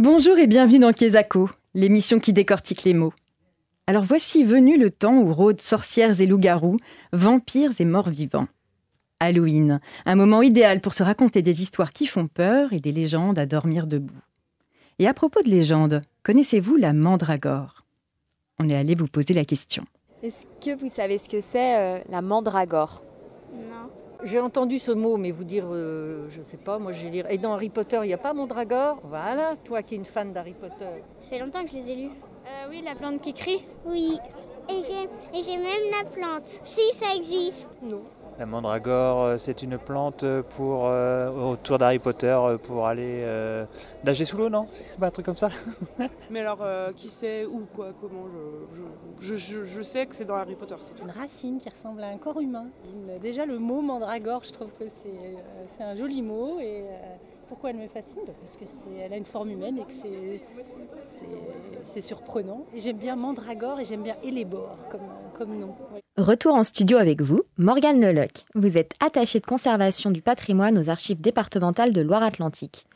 Bonjour et bienvenue dans Kezako, l'émission qui décortique les mots. Alors voici venu le temps où rôdent sorcières et loups-garous, vampires et morts vivants. Halloween, un moment idéal pour se raconter des histoires qui font peur et des légendes à dormir debout. Et à propos de légendes, connaissez-vous la mandragore? On est allé vous poser la question. Est-ce que vous savez ce que c'est euh, la mandragore? J'ai entendu ce mot, mais vous dire, euh, je sais pas, moi je vais dire. Et dans Harry Potter, il n'y a pas Mandragore? Voilà, toi qui es une fan d'Harry Potter. Ça fait longtemps que je les ai lus. Euh, oui, la plante qui crie? Oui. Et j'ai, et j'ai même la plante. Si, ça existe. Non. La mandragore, euh, c'est une plante pour, euh, autour d'Harry Potter euh, pour aller euh, nager sous l'eau, non? C'est pas un truc comme ça? Mais alors, euh, qui sait où, quoi, comment je, je, je, je sais que c'est dans Harry Potter, c'est tout. une racine qui ressemble à un corps humain. Déjà le mot mandragore, je trouve que c'est euh, c'est un joli mot et euh, pourquoi elle me fascine Bah, Parce que c'est elle a une forme humaine et que c'est surprenant. Et j'aime bien mandragore et j'aime bien élébore comme, comme nom. Retour en studio avec vous, Morgane Leloc. Vous êtes attachée de conservation du patrimoine aux archives départementales de Loire-Atlantique.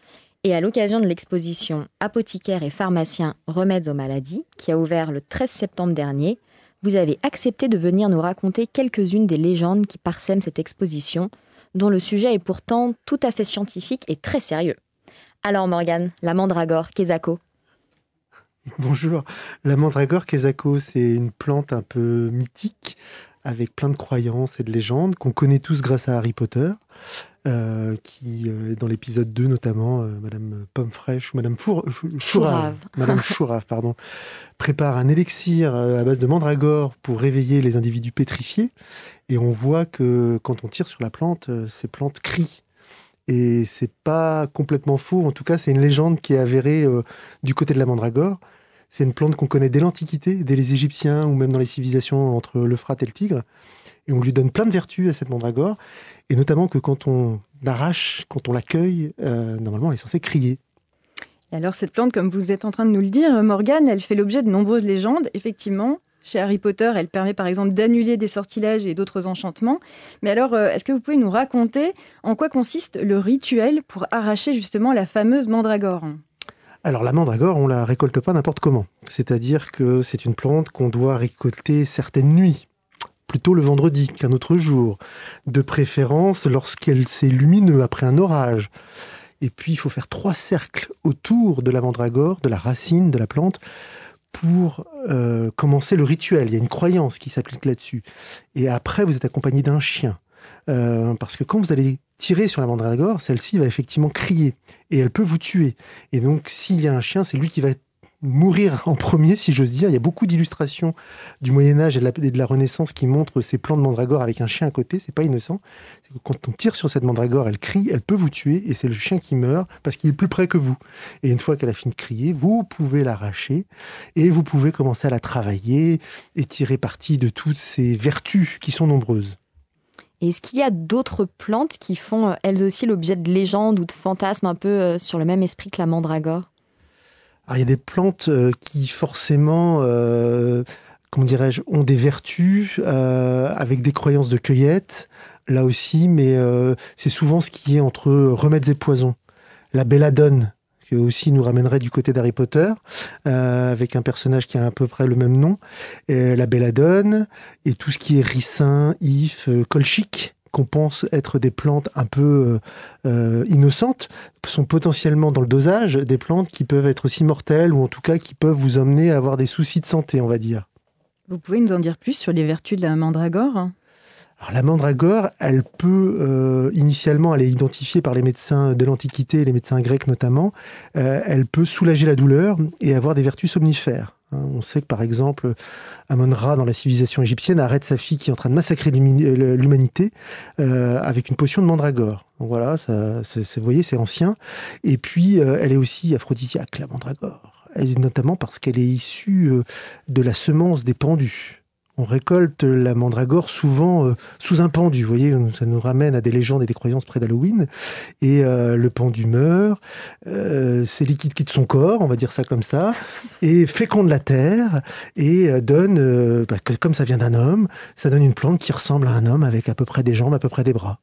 Et à l'occasion de l'exposition Apothicaire et pharmacien Remèdes aux maladies, qui a ouvert le 13 septembre dernier, vous avez accepté de venir nous raconter quelques-unes des légendes qui parsèment cette exposition, dont le sujet est pourtant tout à fait scientifique et très sérieux. Alors Morgane, la mandragore, Kezako, Bonjour. La mandragore Kezako, c'est une plante un peu mythique, avec plein de croyances et de légendes, qu'on connaît tous grâce à Harry Potter, euh, qui, euh, dans l'épisode 2 notamment, euh, Madame Pomme Fraîche ou Madame Four... Chourave. Madame Chourave, pardon, prépare un élixir à base de mandragore pour réveiller les individus pétrifiés. Et on voit que quand on tire sur la plante, ces plantes crient. Et c'est pas complètement faux. En tout cas, c'est une légende qui est avérée du côté de la mandragore. C'est une plante qu'on connaît dès l'Antiquité, dès les Égyptiens ou même dans les civilisations entre l'Euphrate et le Tigre. Et on lui donne plein de vertus à cette mandragore. Et notamment que quand on l'arrache, quand on l'accueille, euh, normalement, elle est censée crier. Et alors cette plante, comme vous êtes en train de nous le dire, Morgane, elle fait l'objet de nombreuses légendes. Effectivement, chez Harry Potter, elle permet par exemple d'annuler des sortilèges et d'autres enchantements. Mais alors, euh, est-ce que vous pouvez nous raconter en quoi consiste le rituel pour arracher justement la fameuse mandragore? Alors la mandragore, on la récolte pas n'importe comment. C'est-à-dire que c'est une plante qu'on doit récolter certaines nuits, plutôt le vendredi qu'un autre jour, de préférence lorsqu'elle s'est lumineux après un orage. Et puis il faut faire trois cercles autour de la mandragore, de la racine de la plante, pour euh, commencer le rituel. Il y a une croyance qui s'applique là-dessus. Et après, vous êtes accompagné d'un chien. Euh, parce que quand vous allez tirer sur la mandragore, celle-ci va effectivement crier et elle peut vous tuer. Et donc, s'il y a un chien, c'est lui qui va mourir en premier, si j'ose dire. Il y a beaucoup d'illustrations du Moyen Âge et de la, Renaissance qui montrent ces plants de mandragore avec un chien à côté. C'est pas innocent. Quand on tire sur cette mandragore, elle crie, elle peut vous tuer, et c'est le chien qui meurt parce qu'il est plus près que vous. Et une fois qu'elle a fini de crier, vous pouvez l'arracher et vous pouvez commencer à la travailler et tirer parti de toutes ses vertus qui sont nombreuses. Est-ce qu'il y a d'autres plantes qui font euh, elles aussi l'objet de légendes ou de fantasmes un peu euh, sur le même esprit que la mandragore? Alors, il y a des plantes euh, qui forcément, comment dirais-je, ont des vertus avec des croyances de cueillette, là aussi, mais c'est souvent ce qui est entre remèdes et poisons. La belladone, qui aussi nous ramènerait du côté d'Harry Potter, euh, avec un personnage qui a à peu près le même nom, Et la belladone, et tout ce qui est ricin, if, euh, colchique, qu'on pense être des plantes un peu euh, euh, innocentes, sont potentiellement dans le dosage des plantes qui peuvent être aussi mortelles, ou en tout cas qui peuvent vous amener à avoir des soucis de santé, on va dire. Vous pouvez nous en dire plus sur les vertus de la mandragore Alors, la mandragore, elle peut, euh, initialement, elle est identifiée par les médecins de l'Antiquité, les médecins grecs notamment, euh, elle peut soulager la douleur et avoir des vertus somnifères. Hein, On sait que par exemple, Amon-Ra dans la civilisation égyptienne arrête sa fille qui est en train de massacrer l'humanité euh, avec une potion de mandragore. Donc voilà, ça, vous voyez, c'est ancien. Et puis, elle est aussi aphrodisiaque, la mandragore. Notamment parce qu'elle est issue de la semence des pendus. On récolte la mandragore souvent euh, sous un pendu. Vous voyez, ça nous ramène à des légendes et des croyances près d'Halloween. Et euh, le pendu meurt, euh, ses liquides quittent son corps, on va dire ça comme ça, et féconde la terre et euh, donne, euh, bah, comme ça vient d'un homme, ça donne une plante qui ressemble à un homme avec à peu près des jambes, à peu près des bras.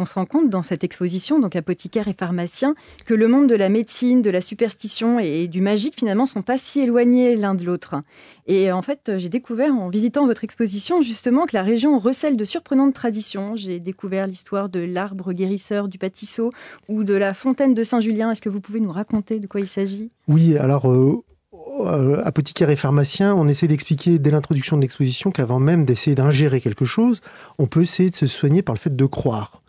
On se rend compte dans cette exposition, donc apothicaire et pharmacien, que le monde de la médecine, de la superstition et du magique finalement sont pas si éloignés l'un de l'autre. Et en fait, j'ai découvert en visitant votre exposition justement que la région recèle de surprenantes traditions. J'ai découvert l'histoire de l'arbre guérisseur du pâtisseau ou de la fontaine de Saint-Julien. Est-ce que vous pouvez nous raconter de quoi il s'agit? Oui, alors euh, euh, apothicaire et pharmacien, on essaie d'expliquer dès l'introduction de l'exposition qu'avant même d'essayer d'ingérer quelque chose, on peut essayer de se soigner par le fait de croire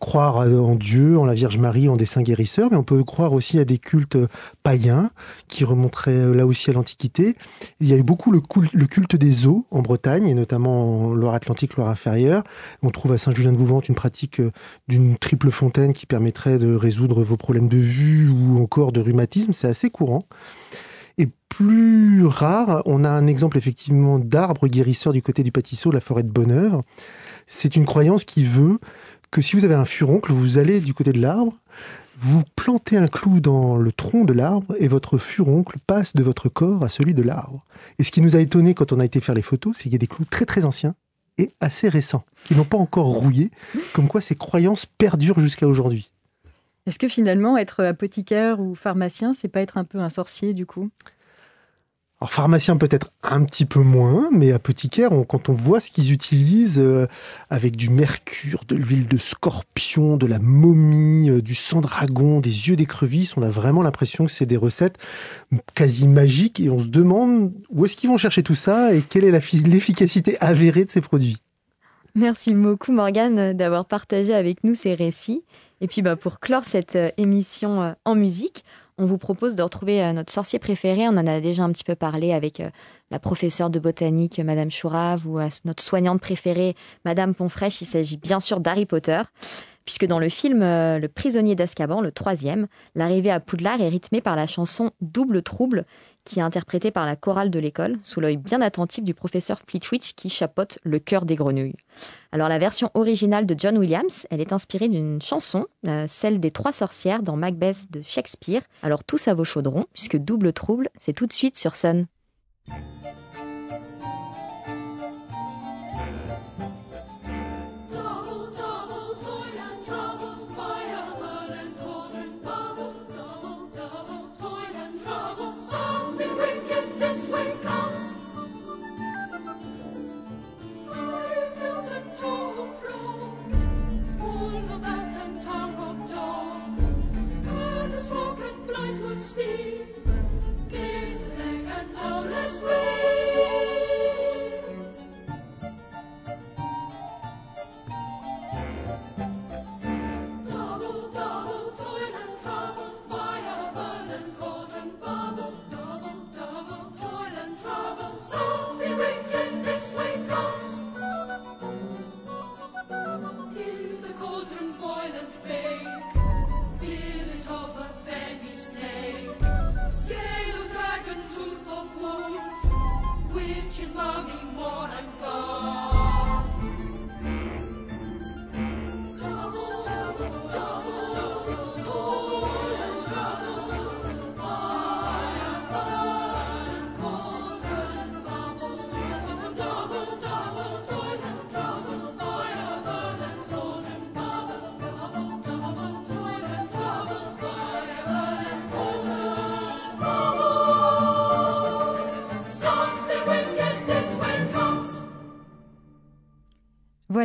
croire en Dieu, en la Vierge Marie, en des saints guérisseurs, mais on peut croire aussi à des cultes païens qui remonteraient euh, là aussi à l'Antiquité. Il y a eu beaucoup le culte, des eaux en Bretagne, et notamment en Loire-Atlantique, Loire-Inférieure. On trouve à Saint-Julien-de-Vouvante une pratique euh, d'une triple fontaine qui permettrait de résoudre vos problèmes de vue ou encore de rhumatisme. C'est assez courant. Et plus rare, on a un exemple effectivement d'arbre guérisseur du côté du Pâtisseau, la forêt de Bonheur. C'est une croyance qui veut que si vous avez un furoncle, vous allez du côté de l'arbre, vous plantez un clou dans le tronc de l'arbre et votre furoncle passe de votre corps à celui de l'arbre. Et ce qui nous a étonné quand on a été faire les photos, c'est qu'il y a des clous très très anciens et assez récents, qui n'ont pas encore rouillé, comme quoi ces croyances perdurent jusqu'à aujourd'hui. Est-ce que finalement être apothicaire ou pharmacien, c'est pas être un peu un sorcier du coup? Alors pharmacien peut-être un petit peu moins, mais apothicaire, quand on voit ce qu'ils utilisent euh, avec du mercure, de l'huile de scorpion, de la momie, euh, du sang dragon, des yeux d'écrevisse, on a vraiment l'impression que c'est des recettes quasi magiques et on se demande où est-ce qu'ils vont chercher tout ça et quelle est l'efficacité avérée de ces produits. Merci beaucoup Morgane d'avoir partagé avec nous ces récits. Et puis bah, pour clore cette euh, émission en musique, on vous propose de retrouver euh, notre sorcier préféré. On en a déjà un petit peu parlé avec euh, la professeure de botanique, Madame Chourave, ou euh, notre soignante préférée, Madame Ponfrèche. Il s'agit bien sûr d'Harry Potter. Puisque dans le film Le prisonnier d'Azkaban, le troisième, l'arrivée à Poudlard est rythmée par la chanson Double Trouble, qui est interprétée par la chorale de l'école, sous l'œil bien attentif du professeur Flitwick qui chapote le cœur des grenouilles. Alors la version originale de John Williams, elle est inspirée d'une chanson, euh, celle des trois sorcières dans Macbeth de Shakespeare. Alors tous à vos chaudrons, puisque double trouble, c'est tout de suite sur Sun.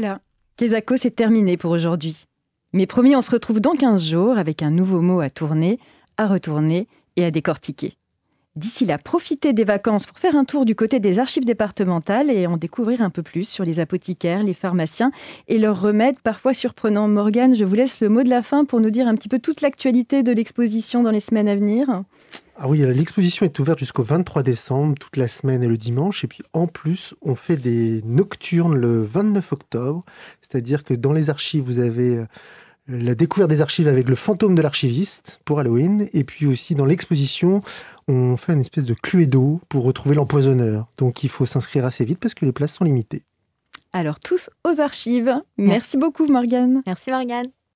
Voilà, Kezako, c'est terminé pour aujourd'hui. Mais promis, on se retrouve dans 15 jours avec un nouveau mot à tourner, à retourner et à décortiquer. D'ici là, profitez des vacances pour faire un tour du côté des archives départementales et en découvrir un peu plus sur les apothicaires, les pharmaciens et leurs remèdes parfois surprenants. Morgane, je vous laisse le mot de la fin pour nous dire un petit peu toute l'actualité de l'exposition dans les semaines à venir. Ah oui, l'exposition est ouverte jusqu'au 23 décembre, toute la semaine et le dimanche. Et puis en plus, on fait des nocturnes le 29 octobre. C'est-à-dire que dans les archives, vous avez euh, la découverte des archives avec le fantôme de l'archiviste pour Halloween. Et puis aussi dans l'exposition, on fait une espèce de cluedo pour retrouver l'empoisonneur. Donc il faut s'inscrire assez vite parce que les places sont limitées. Alors tous aux archives. Merci beaucoup Morgane. Merci Morgane.